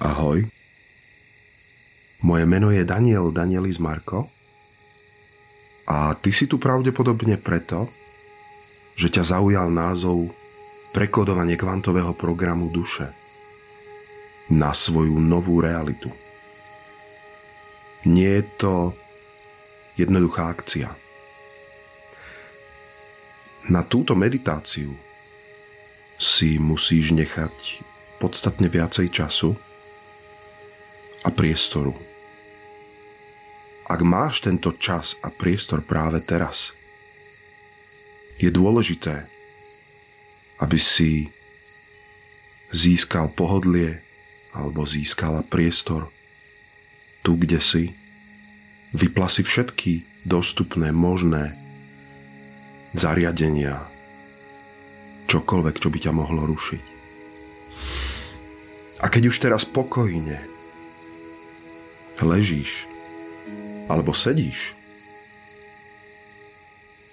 Ahoj. Moje meno je Daniel Danielis Marko a ty si tu pravdepodobne preto, že ťa zaujal názov prekodovanie kvantového programu duše na svoju novú realitu. Nie je to jednoduchá akcia. Na túto meditáciu si musíš nechať podstatne viacej času a priestoru. Ak máš tento čas a priestor práve teraz, je dôležité, aby si získal pohodlie alebo získala priestor tu, kde si. Vypla si všetky dostupné, možné zariadenia, čokoľvek, čo by ťa mohlo rušiť. A keď už teraz pokojne ležíš alebo sedíš,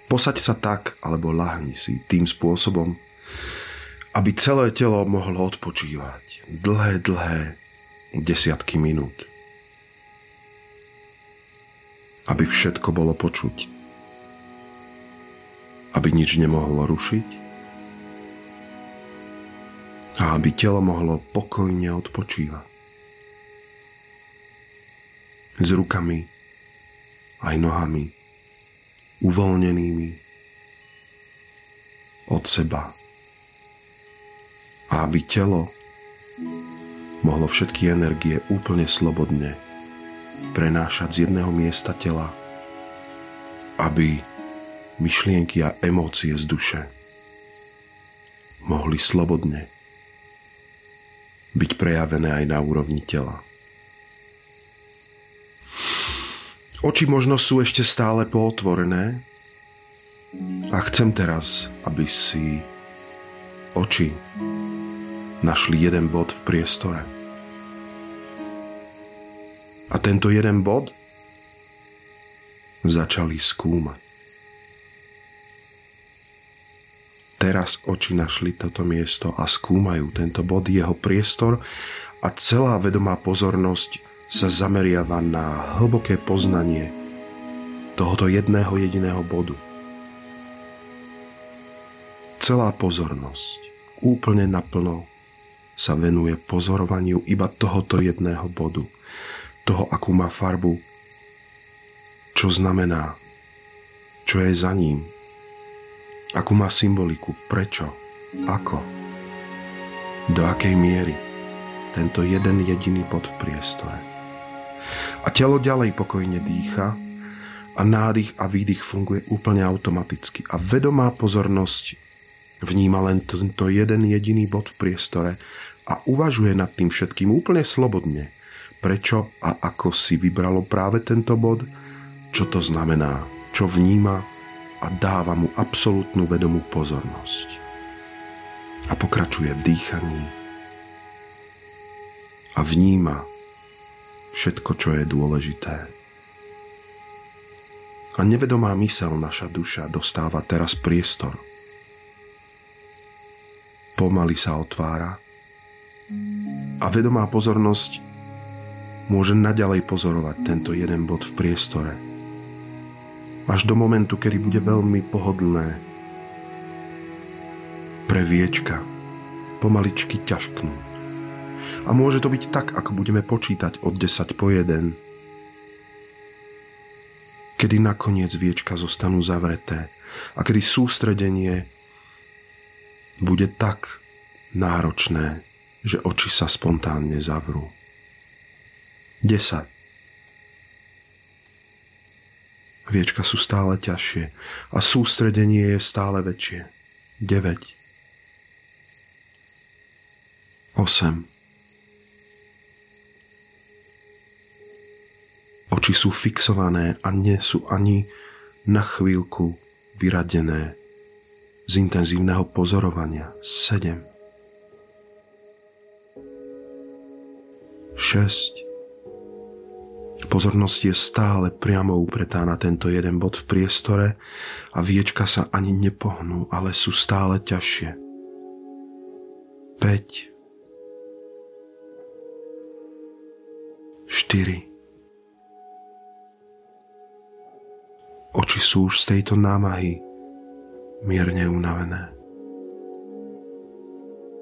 posaď sa tak alebo lahni si tým spôsobom, aby celé telo mohlo odpočívať dlhé, dlhé desiatky minút. Aby všetko bolo počuť. Aby nič nemohlo rušiť a aby telo mohlo pokojne odpočívať. S rukami aj nohami uvoľnenými od seba. A aby telo mohlo všetky energie úplne slobodne prenášať z jedného miesta tela, aby myšlienky a emócie z duše mohli slobodne byť prejavené aj na úrovni tela. Oči možno sú ešte stále pootvorené a chcem teraz, aby si oči našli jeden bod v priestore. A tento jeden bod začali skúmať. teraz oči našli toto miesto a skúmajú tento bod, jeho priestor a celá vedomá pozornosť sa zameriava na hlboké poznanie tohoto jedného jediného bodu. Celá pozornosť úplne naplno sa venuje pozorovaniu iba tohoto jedného bodu, toho, akú má farbu, čo znamená, čo je za ním, Akú má symboliku? Prečo? Ako? Do akej miery? Tento jeden jediný bod v priestore. A telo ďalej pokojne dýcha a nádych a výdych funguje úplne automaticky. A vedomá pozornosť vníma len tento jeden jediný bod v priestore a uvažuje nad tým všetkým úplne slobodne. Prečo a ako si vybralo práve tento bod, čo to znamená, čo vníma a dáva mu absolútnu vedomú pozornosť. A pokračuje v dýchaní a vníma všetko, čo je dôležité. A nevedomá mysel, naša duša, dostáva teraz priestor. Pomaly sa otvára a vedomá pozornosť môže naďalej pozorovať tento jeden bod v priestore – až do momentu, kedy bude veľmi pohodlné pre viečka pomaličky ťažknú. A môže to byť tak, ako budeme počítať od 10 po 1, kedy nakoniec viečka zostanú zavreté a kedy sústredenie bude tak náročné, že oči sa spontánne zavrú. 10 Viečka sú stále ťažšie a sústredenie je stále väčšie. 9 8 Oči sú fixované a nie sú ani na chvíľku vyradené z intenzívneho pozorovania. 7 6 Pozornosť je stále priamo upretá na tento jeden bod v priestore a viečka sa ani nepohnú, ale sú stále ťažšie. 5 štyri. Oči sú už z tejto námahy mierne unavené.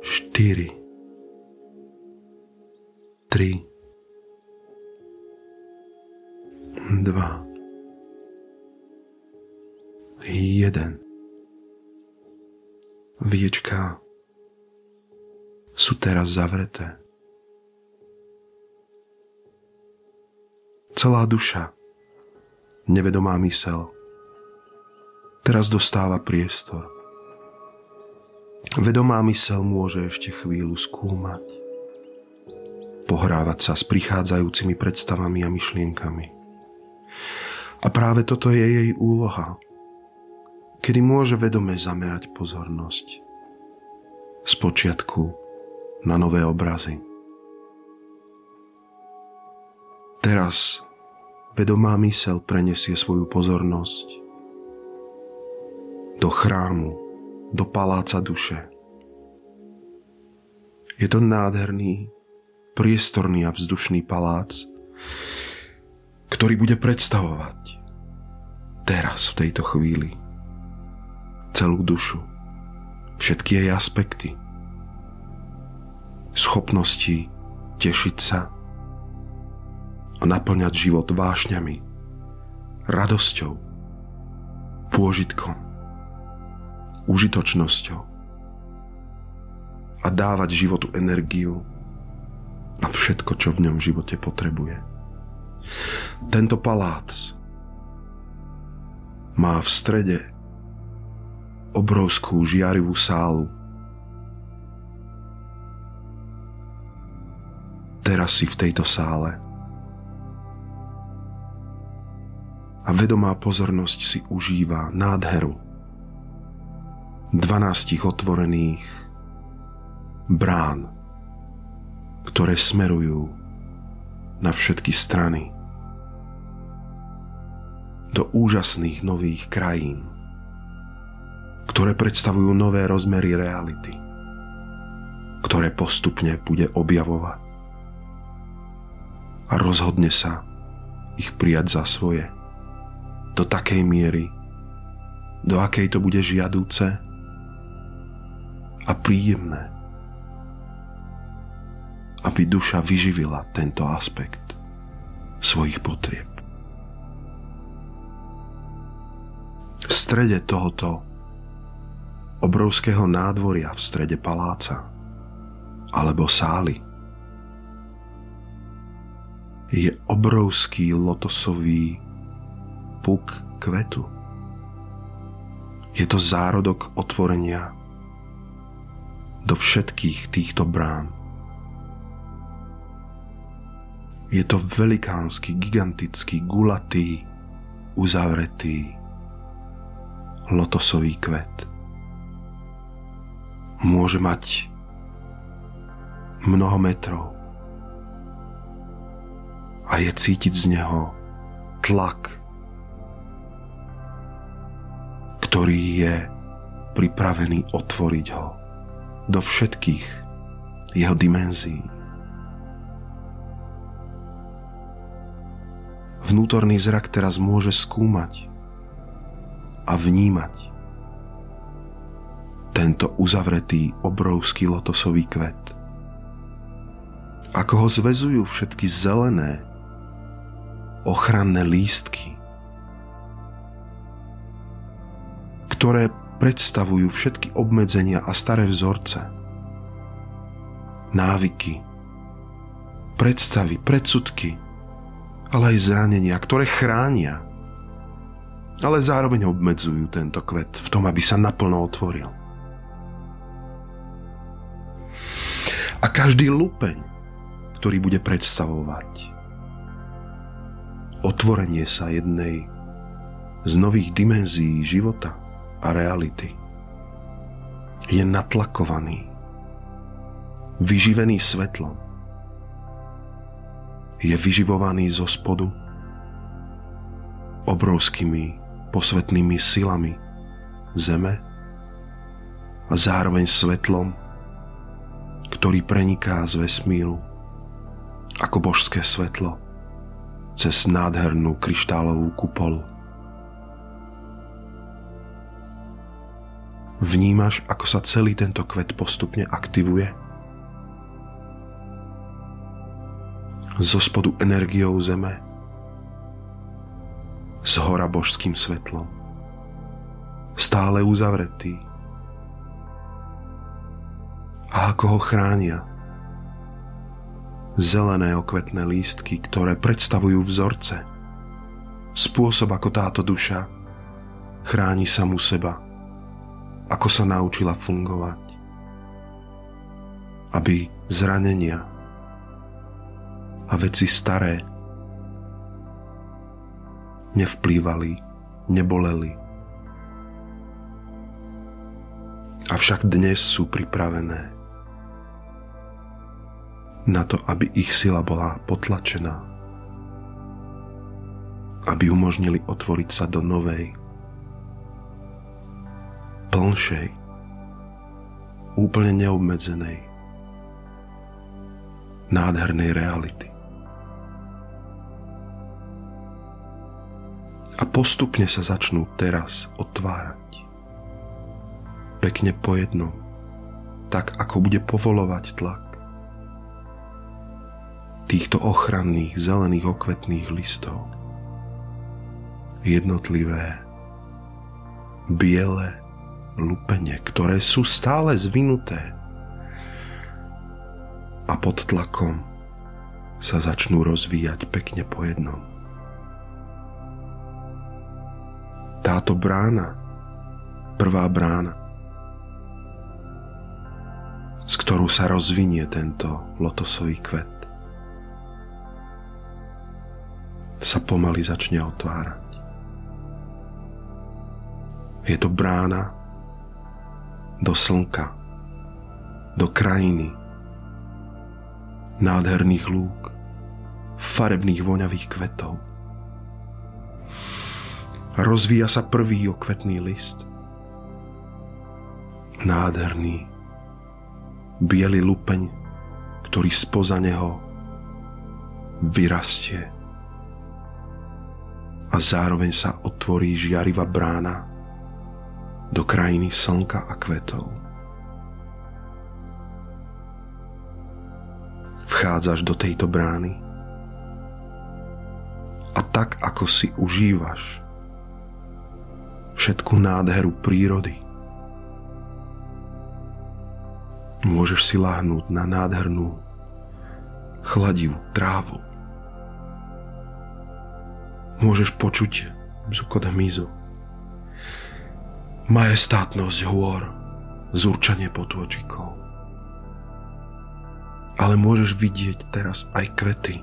Štyri. Tri. Dva. Jeden. Viečka sú teraz zavreté. celá duša, nevedomá mysel, teraz dostáva priestor. Vedomá mysel môže ešte chvíľu skúmať, pohrávať sa s prichádzajúcimi predstavami a myšlienkami. A práve toto je jej úloha, kedy môže vedome zamerať pozornosť z počiatku na nové obrazy. Teraz vedomá mysel prenesie svoju pozornosť do chrámu, do paláca duše. Je to nádherný, priestorný a vzdušný palác, ktorý bude predstavovať teraz v tejto chvíli celú dušu, všetky jej aspekty, schopnosti tešiť sa, a naplňať život vášňami, radosťou, pôžitkom, užitočnosťou a dávať životu energiu a všetko, čo v ňom živote potrebuje. Tento palác má v strede obrovskú žiarivú sálu. Teraz si v tejto sále a vedomá pozornosť si užíva nádheru 12 otvorených brán, ktoré smerujú na všetky strany do úžasných nových krajín, ktoré predstavujú nové rozmery reality, ktoré postupne bude objavovať a rozhodne sa ich prijať za svoje do takej miery, do akej to bude žiadúce a príjemné, aby duša vyživila tento aspekt svojich potrieb. V strede tohoto obrovského nádvoria v strede paláca alebo sály je obrovský lotosový puk kvetu. Je to zárodok otvorenia do všetkých týchto brán. Je to velikánsky, gigantický, gulatý, uzavretý lotosový kvet. Môže mať mnoho metrov a je cítiť z neho tlak ktorý je pripravený otvoriť ho do všetkých jeho dimenzií. Vnútorný zrak teraz môže skúmať a vnímať tento uzavretý obrovský lotosový kvet. Ako ho zvezujú všetky zelené ochranné lístky ktoré predstavujú všetky obmedzenia a staré vzorce, návyky, predstavy, predsudky, ale aj zranenia, ktoré chránia, ale zároveň obmedzujú tento kvet v tom, aby sa naplno otvoril. A každý lupeň, ktorý bude predstavovať otvorenie sa jednej z nových dimenzií života, a reality. Je natlakovaný, vyživený svetlom. Je vyživovaný zo spodu obrovskými posvetnými silami zeme a zároveň svetlom, ktorý preniká z vesmíru ako božské svetlo cez nádhernú kryštálovú kupolu. Vnímaš, ako sa celý tento kvet postupne aktivuje? Zo spodu energiou zeme, z hora božským svetlom. Stále uzavretý. A ako ho chránia zelené okvetné lístky, ktoré predstavujú vzorce. Spôsob, ako táto duša chráni samu seba, ako sa naučila fungovať, aby zranenia a veci staré nevplývali, neboleli. Avšak dnes sú pripravené na to, aby ich sila bola potlačená. Aby umožnili otvoriť sa do novej, plnšej, úplne neobmedzenej, nádhernej reality. A postupne sa začnú teraz otvárať. Pekne po jednom, tak ako bude povolovať tlak týchto ochranných zelených okvetných listov. Jednotlivé biele lupene, ktoré sú stále zvinuté a pod tlakom sa začnú rozvíjať pekne po jednom. Táto brána, prvá brána, z ktorú sa rozvinie tento lotosový kvet, sa pomaly začne otvárať. Je to brána do slnka, do krajiny, nádherných lúk, farebných voňavých kvetov. Rozvíja sa prvý okvetný list. Nádherný, biely lupeň, ktorý spoza neho vyrastie a zároveň sa otvorí žiariva brána do krajiny slnka a kvetov. Vchádzaš do tejto brány a tak ako si užívaš všetku nádheru prírody, môžeš si láhnuť na nádhernú chladivú trávu môžeš počuť bzukot hmyzu. Majestátnosť hôr, zúrčanie potôčikov. Ale môžeš vidieť teraz aj kvety,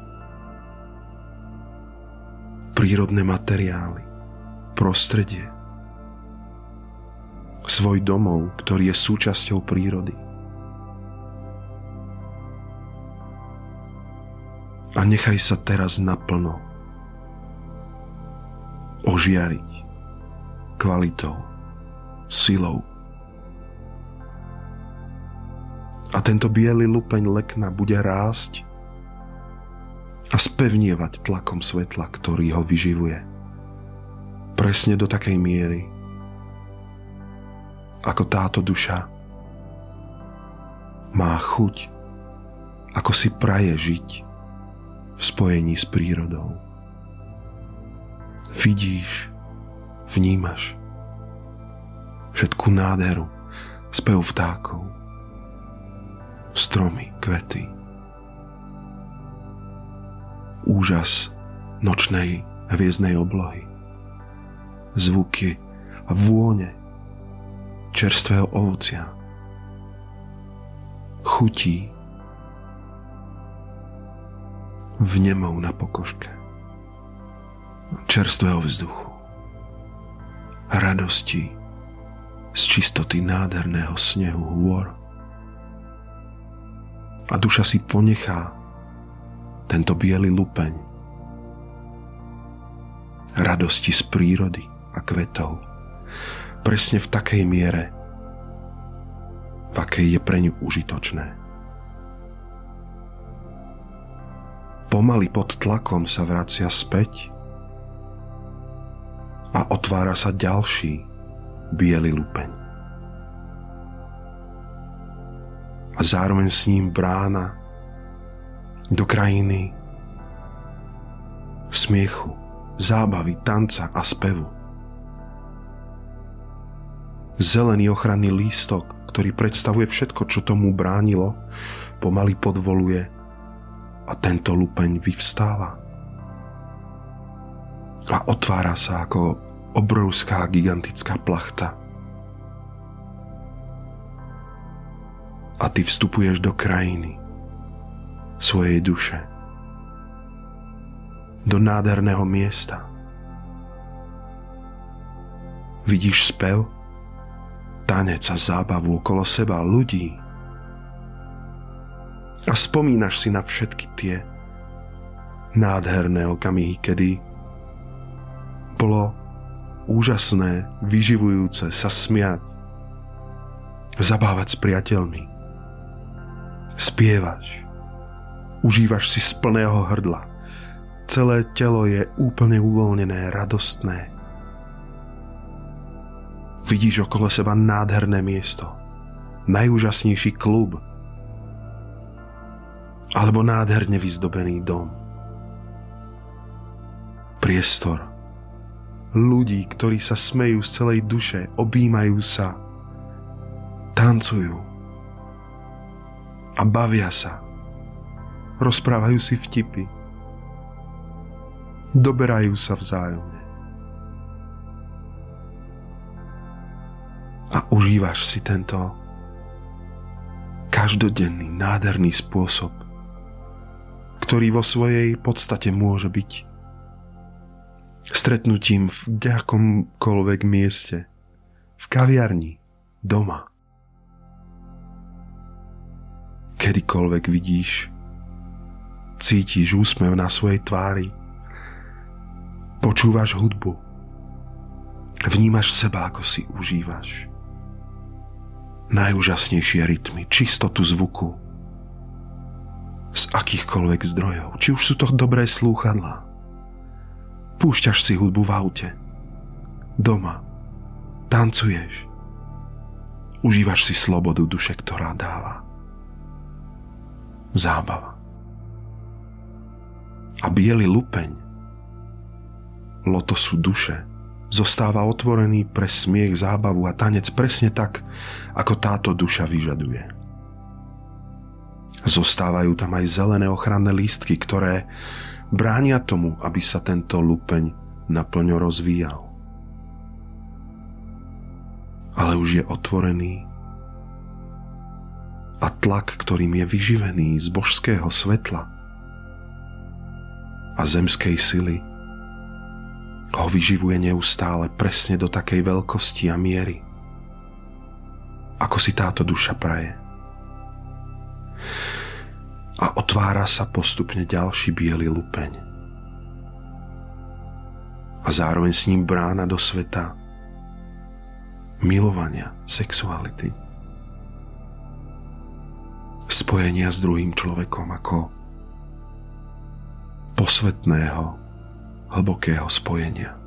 prírodné materiály, prostredie, svoj domov, ktorý je súčasťou prírody. A nechaj sa teraz naplno ožiariť kvalitou, silou. A tento biely lupeň lekna bude rásť a spevnievať tlakom svetla, ktorý ho vyživuje. Presne do takej miery, ako táto duša má chuť, ako si praje žiť v spojení s prírodou vidíš, vnímaš všetku nádheru, spev vtákov, stromy, kvety. Úžas nočnej hviezdnej oblohy, zvuky a vône čerstvého ovocia, chutí vnemov na pokožke čerstvého vzduchu, radosti z čistoty nádherného snehu hôr. A duša si ponechá tento biely lupeň radosti z prírody a kvetov presne v takej miere, v akej je pre ňu užitočné. pomaly pod tlakom sa vracia späť a otvára sa ďalší biely lupeň. A zároveň s ním brána do krajiny smiechu, zábavy, tanca a spevu. Zelený ochranný lístok, ktorý predstavuje všetko, čo tomu bránilo, pomaly podvoluje a tento lupeň vyvstáva. A otvára sa ako obrovská gigantická plachta. A ty vstupuješ do krajiny svojej duše. Do nádherného miesta. Vidíš spev, tanec a zábavu okolo seba ľudí. A spomínaš si na všetky tie nádherné okamihy, kedy bolo úžasné, vyživujúce sa smiať, zabávať s priateľmi. Spievaš, užívaš si z plného hrdla. Celé telo je úplne uvoľnené, radostné. Vidíš okolo seba nádherné miesto, najúžasnejší klub, alebo nádherne vyzdobený dom. Priestor, ľudí, ktorí sa smejú z celej duše, objímajú sa, tancujú a bavia sa. Rozprávajú si vtipy. Doberajú sa vzájomne. a užívaš si tento každodenný, nádherný spôsob, ktorý vo svojej podstate môže byť stretnutím v akomkoľvek mieste, v kaviarni, doma. Kedykoľvek vidíš, cítiš úsmev na svojej tvári, počúvaš hudbu, vnímaš seba, ako si užívaš najúžasnejšie rytmy, čistotu zvuku z akýchkoľvek zdrojov. Či už sú to dobré slúchadlá. Púšťaš si hudbu v aute, doma, tancuješ, užívaš si slobodu duše, ktorá dáva. Zábava. A biely lupeň lotosu duše zostáva otvorený pre smiech, zábavu a tanec presne tak, ako táto duša vyžaduje. Zostávajú tam aj zelené ochranné lístky, ktoré bránia tomu, aby sa tento lupeň naplňo rozvíjal. Ale už je otvorený a tlak, ktorým je vyživený z božského svetla a zemskej sily, ho vyživuje neustále presne do takej veľkosti a miery, ako si táto duša praje. A otvára sa postupne ďalší biely lupeň. A zároveň s ním brána do sveta milovania, sexuality. Spojenia s druhým človekom ako posvetného, hlbokého spojenia.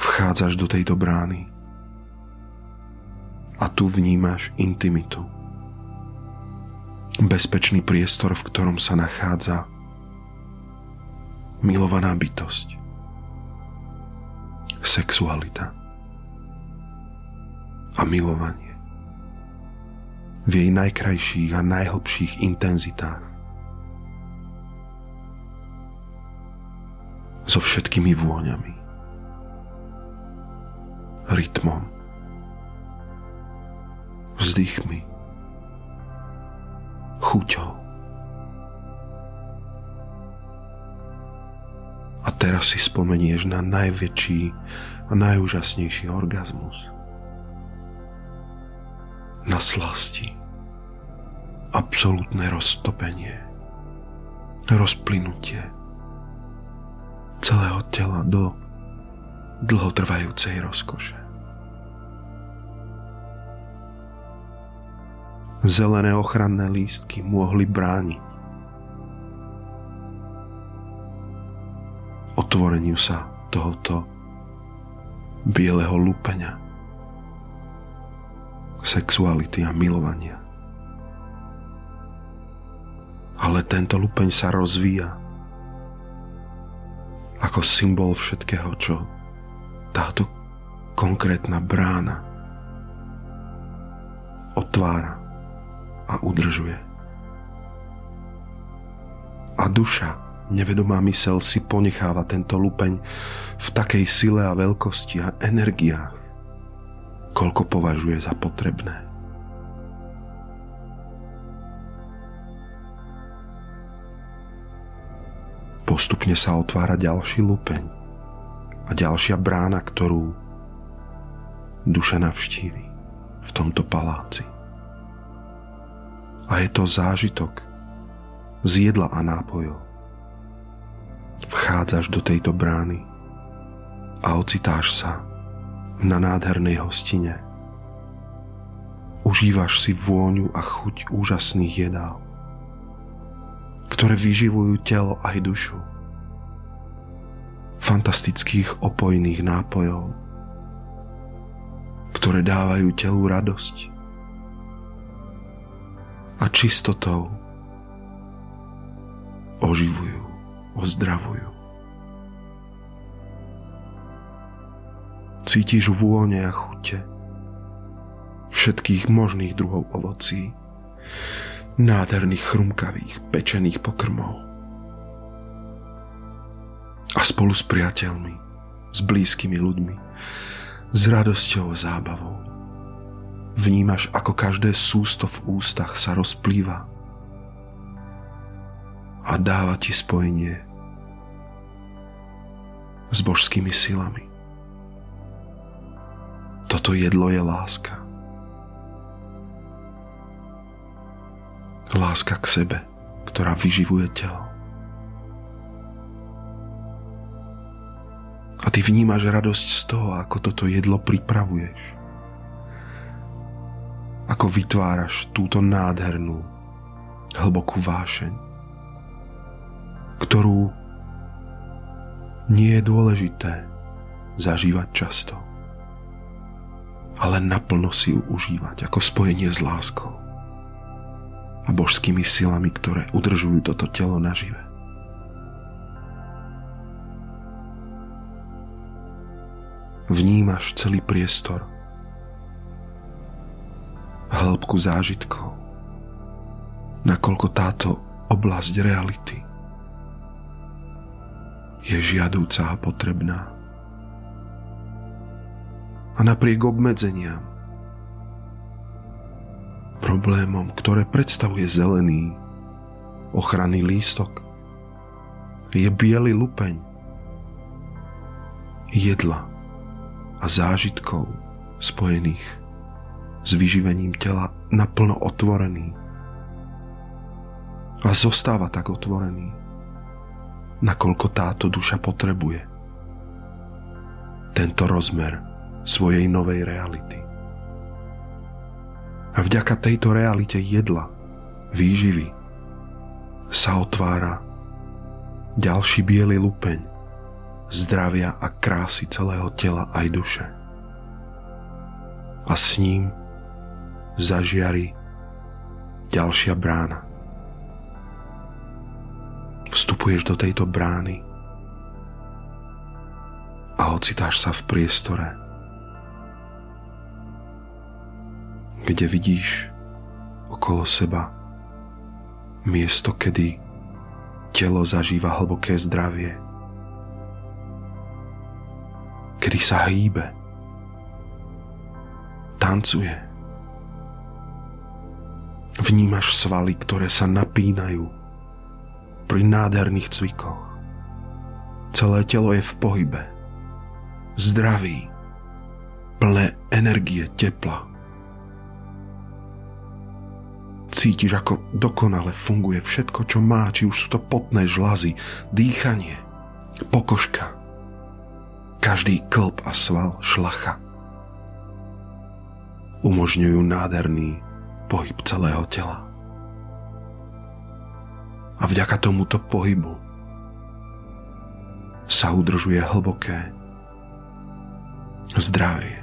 Vchádzaš do tejto brány a tu vnímaš intimitu. Bezpečný priestor, v ktorom sa nachádza milovaná bytosť. Sexualita. A milovanie. V jej najkrajších a najhlbších intenzitách. so všetkými vôňami, rytmom, vzdychmi, chuťou. A teraz si spomenieš na najväčší a najúžasnejší orgazmus. Na slasti. Absolutné roztopenie. Rozplynutie celého tela do dlhotrvajúcej rozkoše. zelené ochranné lístky mohli brániť otvoreniu sa tohoto bieleho lúpenia sexuality a milovania. Ale tento lupeň sa rozvíja ako symbol všetkého, čo táto konkrétna brána otvára a udržuje. A duša, nevedomá mysel si ponecháva tento lupeň v takej sile a veľkosti a energiách, koľko považuje za potrebné. Postupne sa otvára ďalší lupeň a ďalšia brána, ktorú duša navštívi v tomto paláci. A je to zážitok z jedla a nápojov. Vchádzaš do tejto brány a ocitáš sa na nádhernej hostine. Užívaš si vôňu a chuť úžasných jedál, ktoré vyživujú telo aj dušu. Fantastických opojných nápojov, ktoré dávajú telu radosť a čistotou oživujú, ozdravujú. Cítiš vône a chute všetkých možných druhov ovocí, nádherných chrumkavých, pečených pokrmov. A spolu s priateľmi, s blízkymi ľuďmi, s radosťou a zábavou vnímaš, ako každé sústo v ústach sa rozplýva a dáva ti spojenie s božskými silami. Toto jedlo je láska. Láska k sebe, ktorá vyživuje telo. A ty vnímaš radosť z toho, ako toto jedlo pripravuješ. Ako vytváraš túto nádhernú, hlbokú vášeň, ktorú nie je dôležité zažívať často ale naplno si ju užívať ako spojenie s láskou a božskými silami, ktoré udržujú toto telo nažive. Vnímaš celý priestor, hĺbku zážitkov, nakoľko táto oblasť reality je žiadúca a potrebná. A napriek obmedzeniam, problémom, ktoré predstavuje zelený ochranný lístok, je biely lupeň jedla a zážitkov spojených s vyživením tela naplno otvorený a zostáva tak otvorený, nakoľko táto duša potrebuje. Tento rozmer svojej novej reality. A vďaka tejto realite jedla, výživy, sa otvára ďalší biely lupeň zdravia a krásy celého tela aj duše. A s ním zažiari ďalšia brána. Vstupuješ do tejto brány a ocitáš sa v priestore, kde vidíš okolo seba miesto, kedy telo zažíva hlboké zdravie, kedy sa hýbe, tancuje. Vnímaš svaly, ktoré sa napínajú pri nádherných cvikoch. Celé telo je v pohybe, zdravý, plné energie, tepla. Cítiš, ako dokonale funguje všetko, čo má, či už sú to potné žlazy, dýchanie, pokožka, každý klb a sval šlacha. Umožňujú nádherný pohyb celého tela. A vďaka tomuto pohybu sa udržuje hlboké zdravie,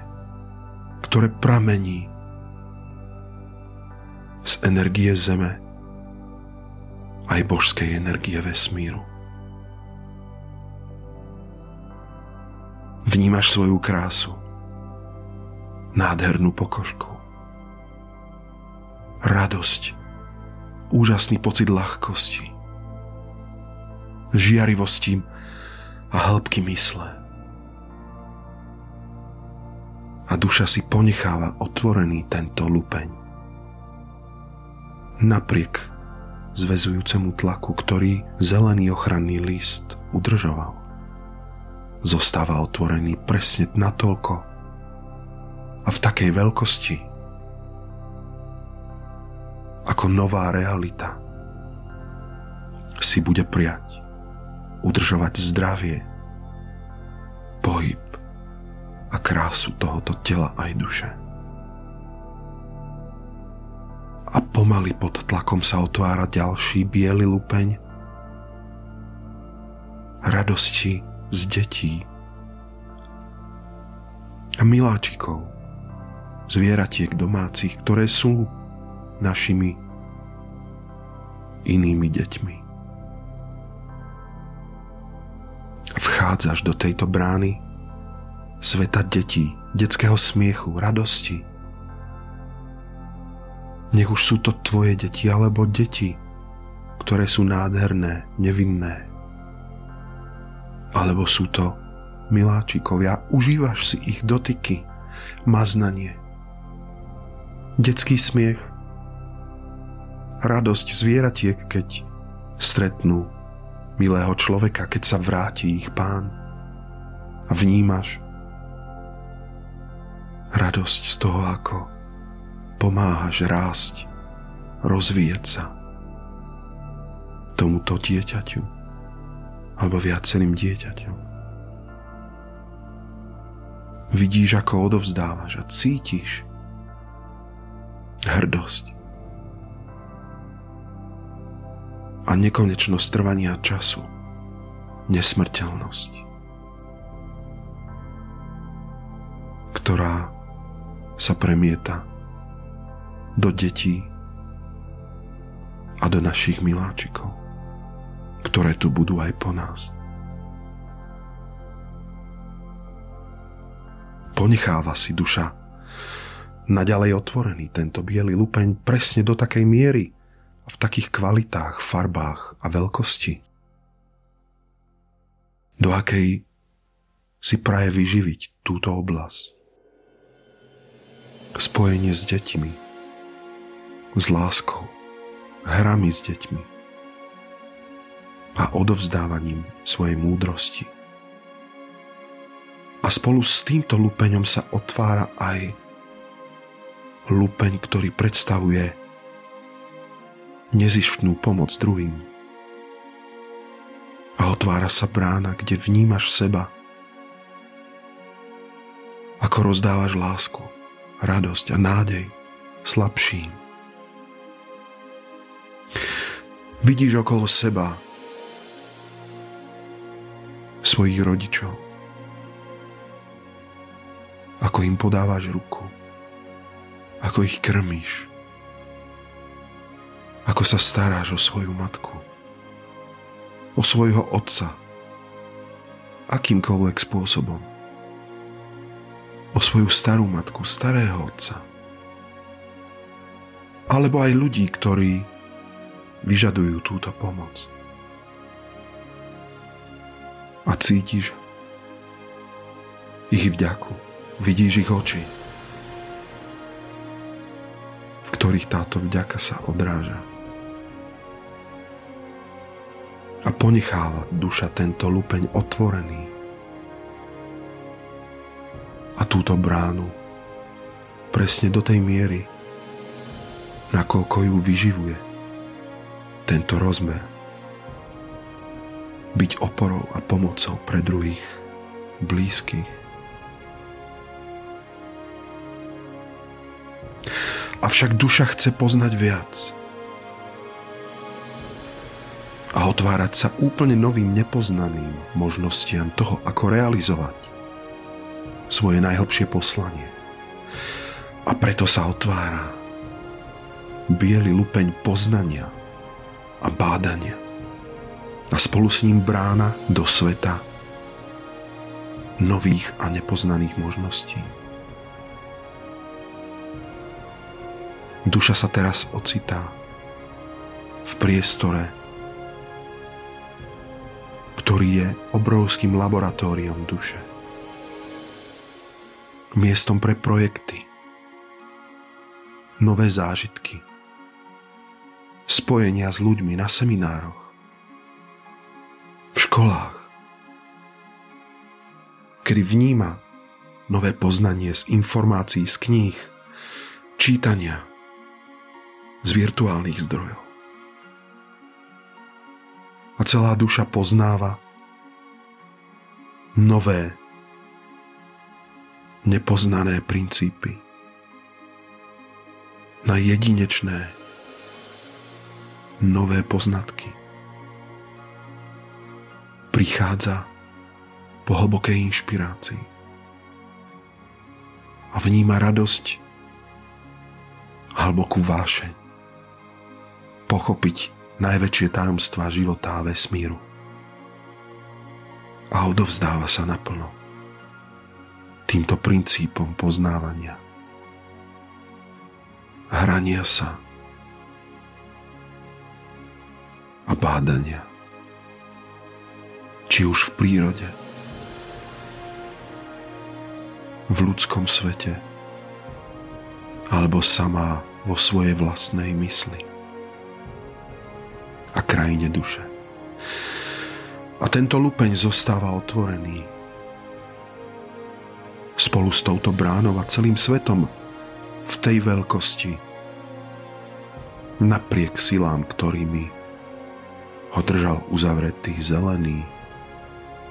ktoré pramení z energie Zeme aj božskej energie vesmíru. Vnímaš svoju krásu, nádhernú pokožku, radosť, úžasný pocit ľahkosti, žiarivosti a hĺbky mysle. A duša si ponecháva otvorený tento lupeň. Napriek zväzujúcemu tlaku, ktorý zelený ochranný list udržoval. Zostáva otvorený presne natoľko a v takej veľkosti, ako nová realita si bude prijať udržovať zdravie, pohyb a krásu tohoto tela aj duše. A pomaly pod tlakom sa otvára ďalší biely lupeň radosti z detí a miláčikov, zvieratiek domácich, ktoré sú našimi inými deťmi. vchádzaš do tejto brány sveta detí, detského smiechu, radosti. Nech už sú to tvoje deti alebo deti, ktoré sú nádherné, nevinné. Alebo sú to miláčikovia, užívaš si ich dotyky, maznanie. Detský smiech, radosť zvieratiek, keď stretnú milého človeka, keď sa vráti ich pán. A vnímaš radosť z toho, ako pomáhaš rásť, rozvíjať sa tomuto dieťaťu alebo viacerým dieťaťom. Vidíš, ako odovzdávaš a cítiš hrdosť a nekonečnosť trvania času, nesmrteľnosť, ktorá sa premieta do detí a do našich miláčikov, ktoré tu budú aj po nás. Ponecháva si duša naďalej otvorený tento biely lupeň presne do takej miery, v takých kvalitách, farbách a veľkosti, do akej si praje vyživiť túto oblasť. Spojenie s deťmi, s láskou, hrami s deťmi a odovzdávaním svojej múdrosti. A spolu s týmto lupeňom sa otvára aj lupeň, ktorý predstavuje nezištnú pomoc druhým. A otvára sa brána, kde vnímaš seba, ako rozdávaš lásku, radosť a nádej slabším. Vidíš okolo seba svojich rodičov, ako im podávaš ruku, ako ich krmíš, ako sa staráš o svoju matku, o svojho otca, akýmkoľvek spôsobom, o svoju starú matku, starého otca, alebo aj ľudí, ktorí vyžadujú túto pomoc. A cítiš ich vďaku, vidíš ich oči, v ktorých táto vďaka sa odráža. A ponecháva duša tento lupeň otvorený. A túto bránu presne do tej miery, nakoľko ju vyživuje tento rozmer. Byť oporou a pomocou pre druhých blízkych. Avšak duša chce poznať viac – a otvárať sa úplne novým nepoznaným možnostiam toho, ako realizovať svoje najhlbšie poslanie. A preto sa otvára biely lupeň poznania a bádania a spolu s ním brána do sveta nových a nepoznaných možností. Duša sa teraz ocitá v priestore, ktorý je obrovským laboratóriom duše. Miestom pre projekty, nové zážitky, spojenia s ľuďmi na seminároch, v školách, kedy vníma nové poznanie z informácií z kníh, čítania, z virtuálnych zdrojov. A celá duša poznáva nové, nepoznané princípy na jedinečné, nové poznatky. Prichádza po hlbokej inšpirácii a vníma radosť, hlbokú vášeň pochopiť najväčšie tajomstvá života a vesmíru. A odovzdáva sa naplno týmto princípom poznávania. Hrania sa a bádania. Či už v prírode, v ľudskom svete, alebo samá vo svojej vlastnej mysli a krajine duše. A tento lupeň zostáva otvorený. Spolu s touto bránou a celým svetom v tej veľkosti napriek silám, ktorými ho držal uzavretý zelený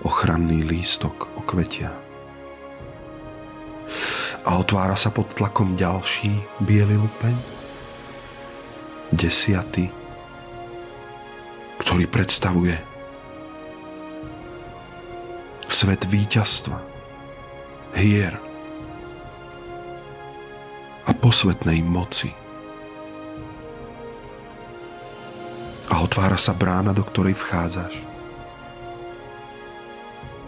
ochranný lístok okvetia. A otvára sa pod tlakom ďalší biely lupeň, desiatý, ktorý predstavuje svet víťazstva, hier a posvetnej moci. A otvára sa brána, do ktorej vchádzaš.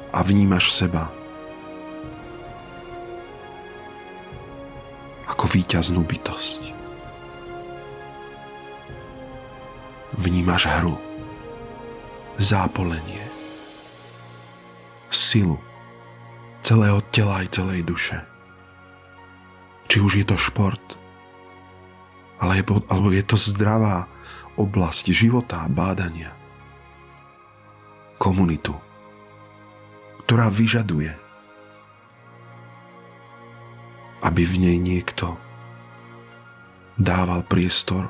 A vnímaš seba ako víťaznú bytosť. Vnímaš hru zápolenie, silu celého tela aj celej duše. Či už je to šport, alebo je to zdravá oblasť života bádania. Komunitu, ktorá vyžaduje, aby v nej niekto dával priestor,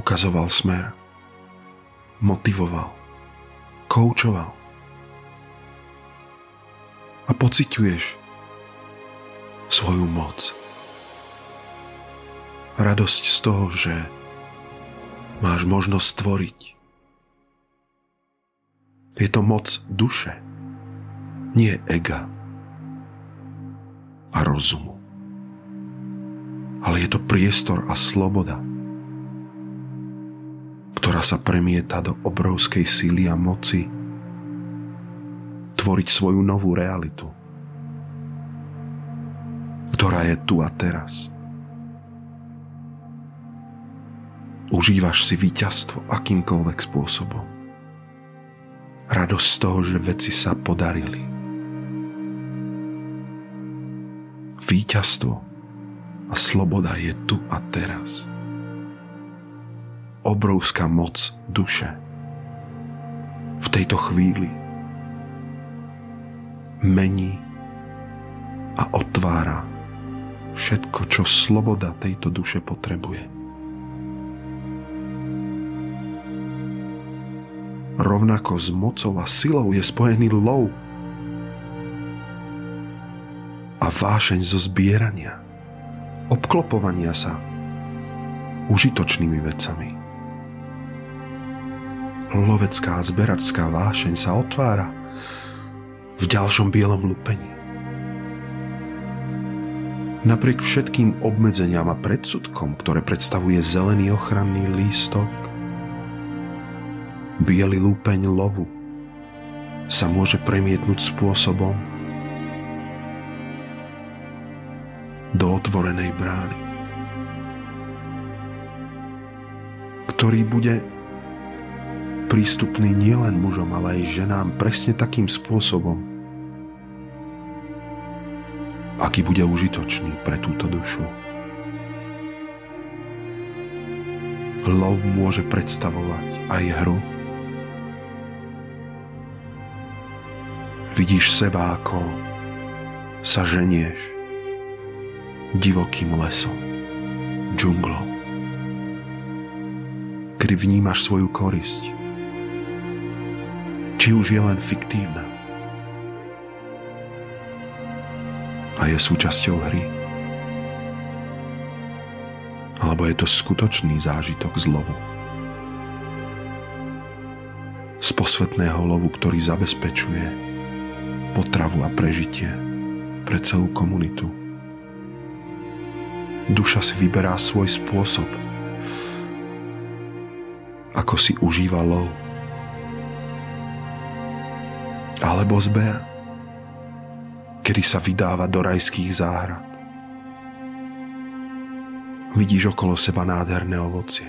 ukazoval smer, motivoval koučoval. A pociťuješ svoju moc. Radosť z toho, že máš možnosť stvoriť. Je to moc duše, nie ega a rozumu. Ale je to priestor a sloboda, ktorá sa premieta do obrovskej síly a moci tvoriť svoju novú realitu, ktorá je tu a teraz. Užívaš si víťazstvo akýmkoľvek spôsobom. Radosť z toho, že veci sa podarili. Víťazstvo a sloboda je tu a teraz obrovská moc duše. V tejto chvíli mení a otvára všetko, čo sloboda tejto duše potrebuje. Rovnako s mocou a silou je spojený lov a vášeň zo zbierania, obklopovania sa užitočnými vecami lovecká a zberačská vášeň sa otvára v ďalšom bielom lupení. Napriek všetkým obmedzeniam a predsudkom, ktoré predstavuje zelený ochranný lístok, biely lúpeň lovu sa môže premietnúť spôsobom do otvorenej brány, ktorý bude prístupný nielen mužom, ale aj ženám presne takým spôsobom, aký bude užitočný pre túto dušu. Lov môže predstavovať aj hru. Vidíš seba, ako sa ženieš divokým lesom, džunglou, kedy vnímaš svoju korisť, či už je len fiktívna. A je súčasťou hry. Alebo je to skutočný zážitok z lovu. Z posvetného lovu, ktorý zabezpečuje potravu a prežitie pre celú komunitu. Duša si vyberá svoj spôsob, ako si užíva lov alebo zber, kedy sa vydáva do rajských záhrad. Vidíš okolo seba nádherné ovocie,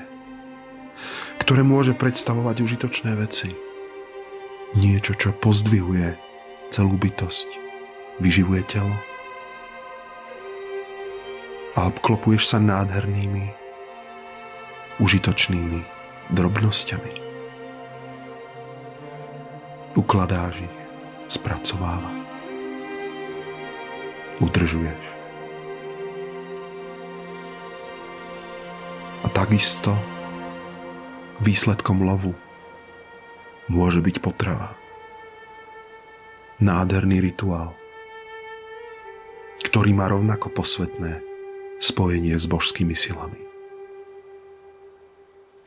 ktoré môže predstavovať užitočné veci. Niečo, čo pozdvihuje celú bytosť, vyživuje telo. A obklopuješ sa nádhernými, užitočnými drobnosťami. Ukladáš ich spracováva. Udržuješ. A takisto výsledkom lovu môže byť potrava. Nádherný rituál, ktorý má rovnako posvetné spojenie s božskými silami.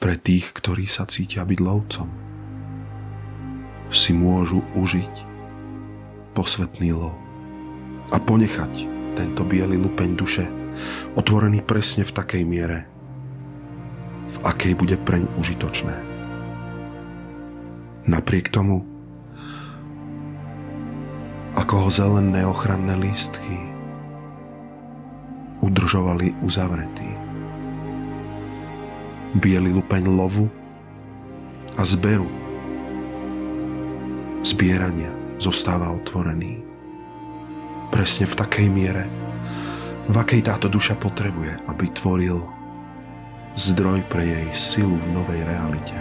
Pre tých, ktorí sa cítia byť lovcom, si môžu užiť posvetný lov a ponechať tento biely lupeň duše otvorený presne v takej miere, v akej bude preň užitočné. Napriek tomu, ako ho zelené ochranné lístky udržovali uzavretý. Bielý lupeň lovu a zberu, zbierania zostáva otvorený. Presne v takej miere, v akej táto duša potrebuje, aby tvoril zdroj pre jej silu v novej realite.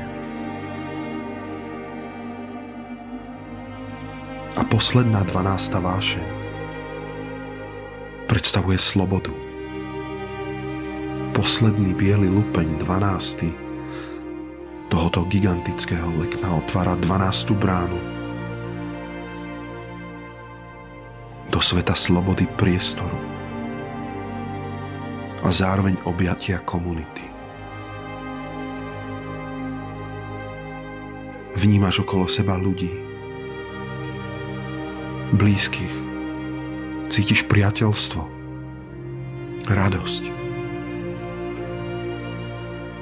A posledná dvanásta vášeň predstavuje slobodu. Posledný biely lupeň, dvanácty, tohoto gigantického lekna otvára dvanástu bránu do sveta slobody priestoru a zároveň objatia komunity. Vnímaš okolo seba ľudí, blízkych, cítiš priateľstvo, radosť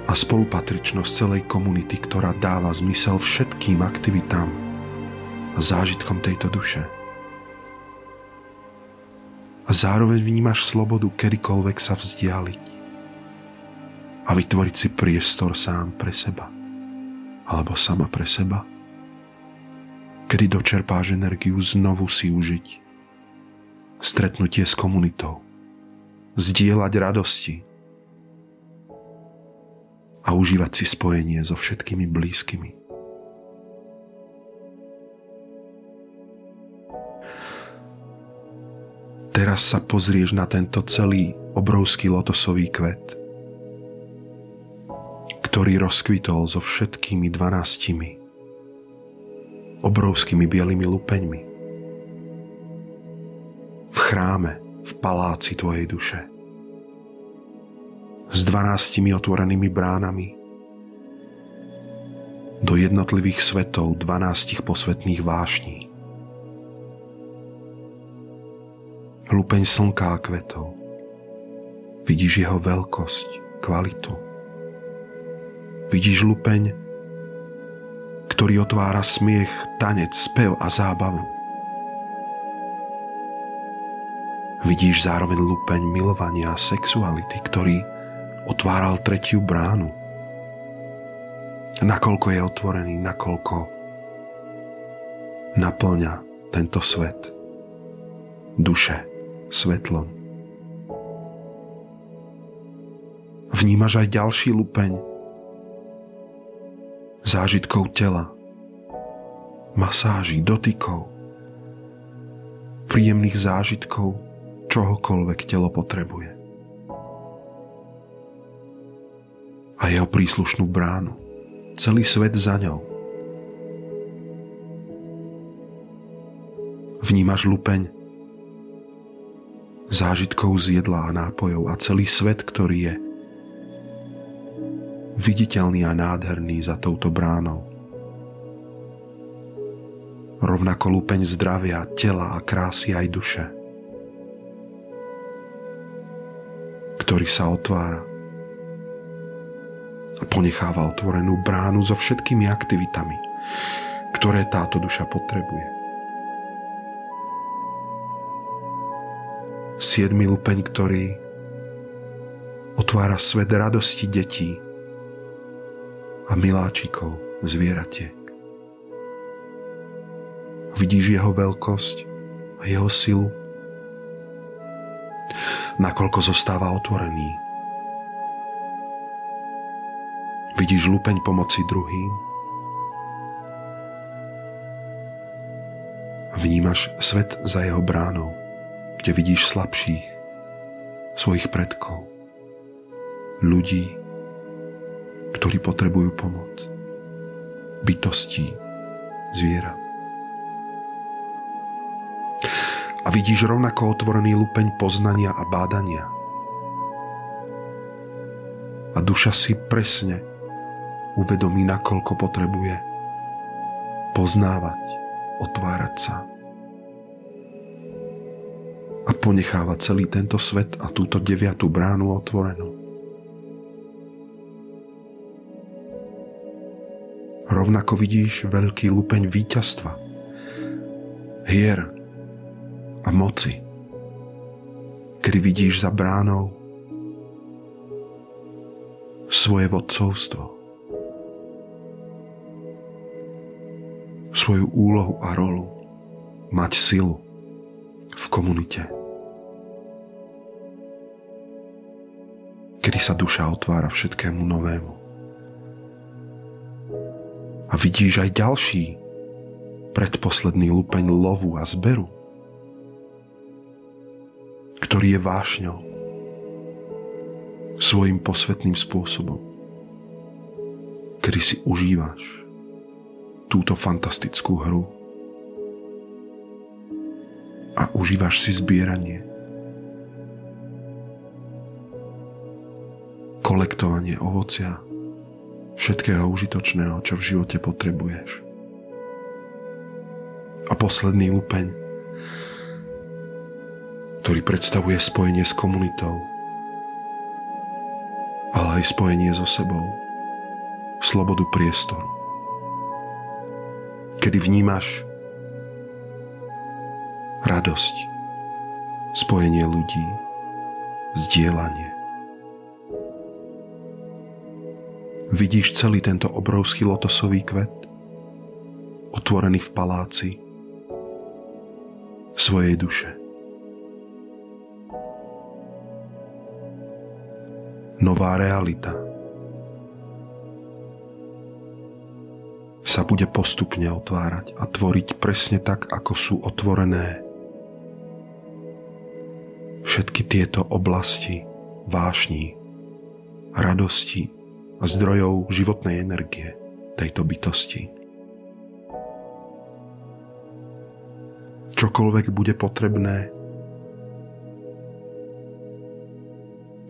a spolupatričnosť celej komunity, ktorá dáva zmysel všetkým aktivitám a zážitkom tejto duše a zároveň vnímaš slobodu kedykoľvek sa vzdialiť. A vytvoriť si priestor sám pre seba. Alebo sama pre seba, kedy dočerpáš energiu znovu si užiť. Stretnutie s komunitou, zdieľať radosti. A užívať si spojenie so všetkými blízkymi. Teraz sa pozrieš na tento celý obrovský lotosový kvet, ktorý rozkvitol so všetkými dvanáctimi obrovskými bielými lupeňmi. V chráme, v paláci tvojej duše. S dvanáctimi otvorenými bránami do jednotlivých svetov dvanástich posvetných vášní. Lupeň slnka a kvetov. Vidíš jeho veľkosť, kvalitu. Vidíš lupeň, ktorý otvára smiech, tanec, spev a zábavu. Vidíš zároveň lupeň milovania a sexuality, ktorý otváral tretiu bránu nakoľko je otvorený, nakoľko naplňa tento svet duše svetlom. Vnímaš aj ďalší lupeň zážitkov tela, masáží, dotykov, príjemných zážitkov, čohokoľvek telo potrebuje. A jeho príslušnú bránu celý svet za ňou. Vnímaš lupeň zážitkov z jedla a nápojov a celý svet, ktorý je viditeľný a nádherný za touto bránou. Rovnako lupeň zdravia, tela a krásy aj duše, ktorý sa otvára a ponecháva otvorenú bránu so všetkými aktivitami, ktoré táto duša potrebuje. Siedmy lupeň, ktorý otvára svet radosti detí a miláčikov zvieratiek. Vidíš jeho veľkosť a jeho silu, nakoľko zostáva otvorený Vidíš lupeň pomoci druhým? Vnímaš svet za jeho bránou, kde vidíš slabších, svojich predkov, ľudí, ktorí potrebujú pomoc, bytostí, zviera. A vidíš rovnako otvorený lupeň poznania a bádania. A duša si presne uvedomí, nakoľko potrebuje poznávať, otvárať sa ponecháva celý tento svet a túto deviatú bránu otvorenú. Rovnako vidíš veľký lupeň víťazstva, hier a moci, kedy vidíš za bránou svoje vodcovstvo. svoju úlohu a rolu, mať silu v komunite. Kedy sa duša otvára všetkému novému. A vidíš aj ďalší, predposledný lupeň lovu a zberu, ktorý je vášňou svojim posvetným spôsobom, kedy si užívaš túto fantastickú hru a užívaš si zbieranie, kolektovanie ovocia, všetkého užitočného, čo v živote potrebuješ. A posledný lupeň, ktorý predstavuje spojenie s komunitou, ale aj spojenie so sebou, slobodu priestoru kedy vnímaš radosť, spojenie ľudí, zdieľanie. Vidíš celý tento obrovský lotosový kvet, otvorený v paláci svojej duše. Nová realita – sa bude postupne otvárať a tvoriť presne tak, ako sú otvorené všetky tieto oblasti vášní, radosti a zdrojov životnej energie tejto bytosti. Čokoľvek bude potrebné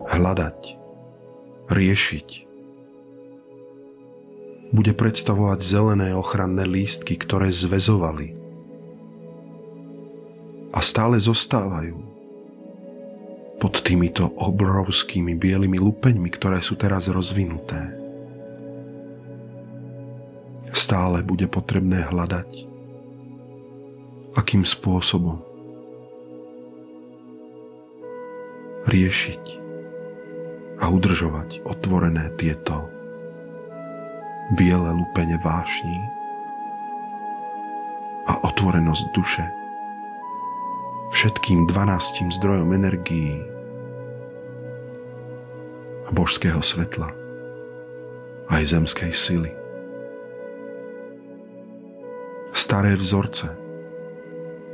hľadať, riešiť, bude predstavovať zelené ochranné lístky, ktoré zväzovali a stále zostávajú pod týmito obrovskými bielými lupeňmi, ktoré sú teraz rozvinuté. Stále bude potrebné hľadať, akým spôsobom riešiť a udržovať otvorené tieto biele lupene vášní a otvorenosť duše všetkým dvanáctim zdrojom energií a božského svetla aj zemskej sily. Staré vzorce,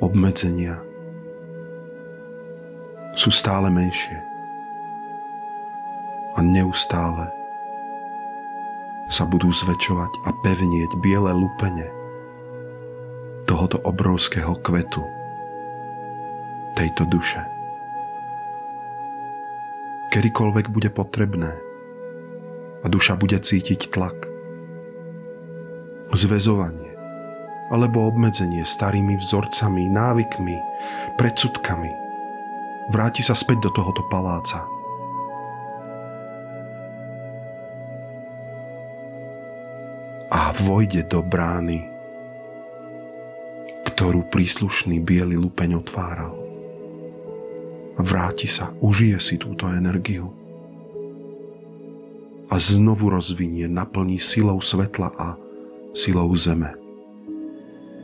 obmedzenia sú stále menšie a neustále sa budú zväčšovať a pevnieť biele lupene tohoto obrovského kvetu tejto duše. Kedykoľvek bude potrebné a duša bude cítiť tlak, zväzovanie alebo obmedzenie starými vzorcami, návykmi, predsudkami, vráti sa späť do tohoto paláca. A vojde do brány, ktorú príslušný biely lupeň otváral vráti sa, užije si túto energiu a znovu rozvinie, naplní silou svetla a silou zeme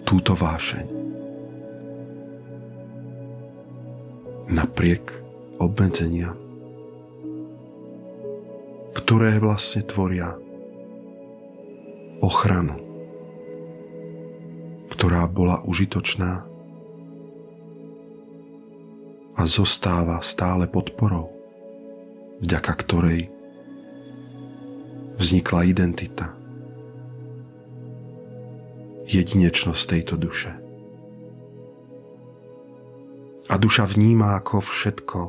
túto vášeň. Napriek obmedzenia, ktoré vlastne tvoria ochranu, ktorá bola užitočná a zostáva stále podporou, vďaka ktorej vznikla identita, jedinečnosť tejto duše. A duša vníma, ako všetko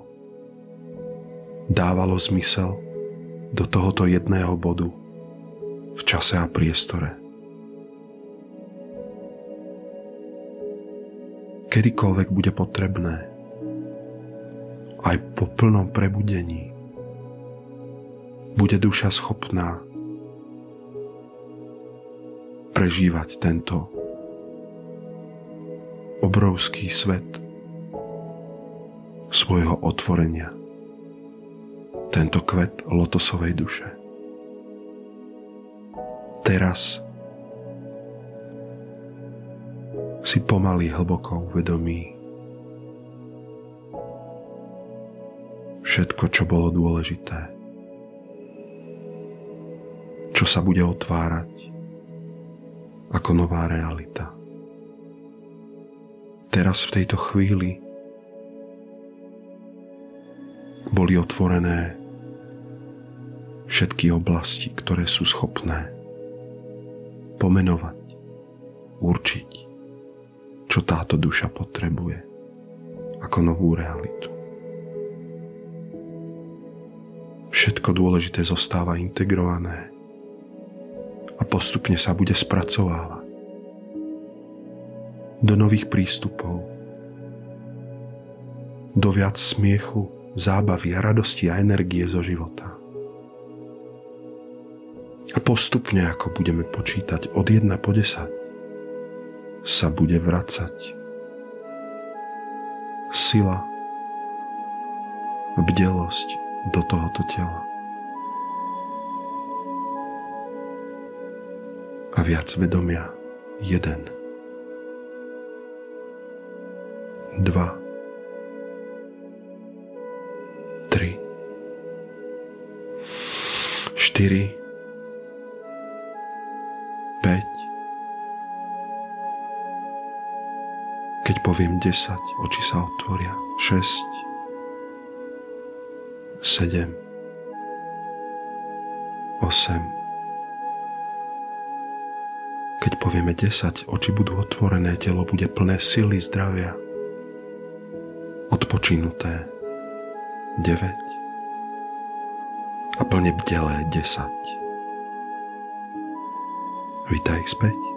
dávalo zmysel do tohoto jedného bodu v čase a priestore. Kedykoľvek bude potrebné, aj po plnom prebudení bude duša schopná prežívať tento obrovský svet svojho otvorenia, tento kvet lotosovej duše. Teraz si pomaly hlboko uvedomí, všetko, čo bolo dôležité. Čo sa bude otvárať ako nová realita. Teraz v tejto chvíli boli otvorené všetky oblasti, ktoré sú schopné pomenovať, určiť, čo táto duša potrebuje ako novú realitu. Všetko dôležité zostáva integrované a postupne sa bude spracovávať do nových prístupov, do viac smiechu, zábavy a radosti a energie zo života. A postupne, ako budeme počítať od 1 po 10, sa bude vracať sila, bdelosť do tohoto tela. A viac vedomia. Jeden. Dva. Tri. Štyri. Päť. Keď poviem desať, oči sa otvoria. Šesť sedem, osem. Keď povieme 10, oči budú otvorené, telo bude plné sily zdravia. Odpočinuté 9 a plne bdelé 10. Vítaj späť.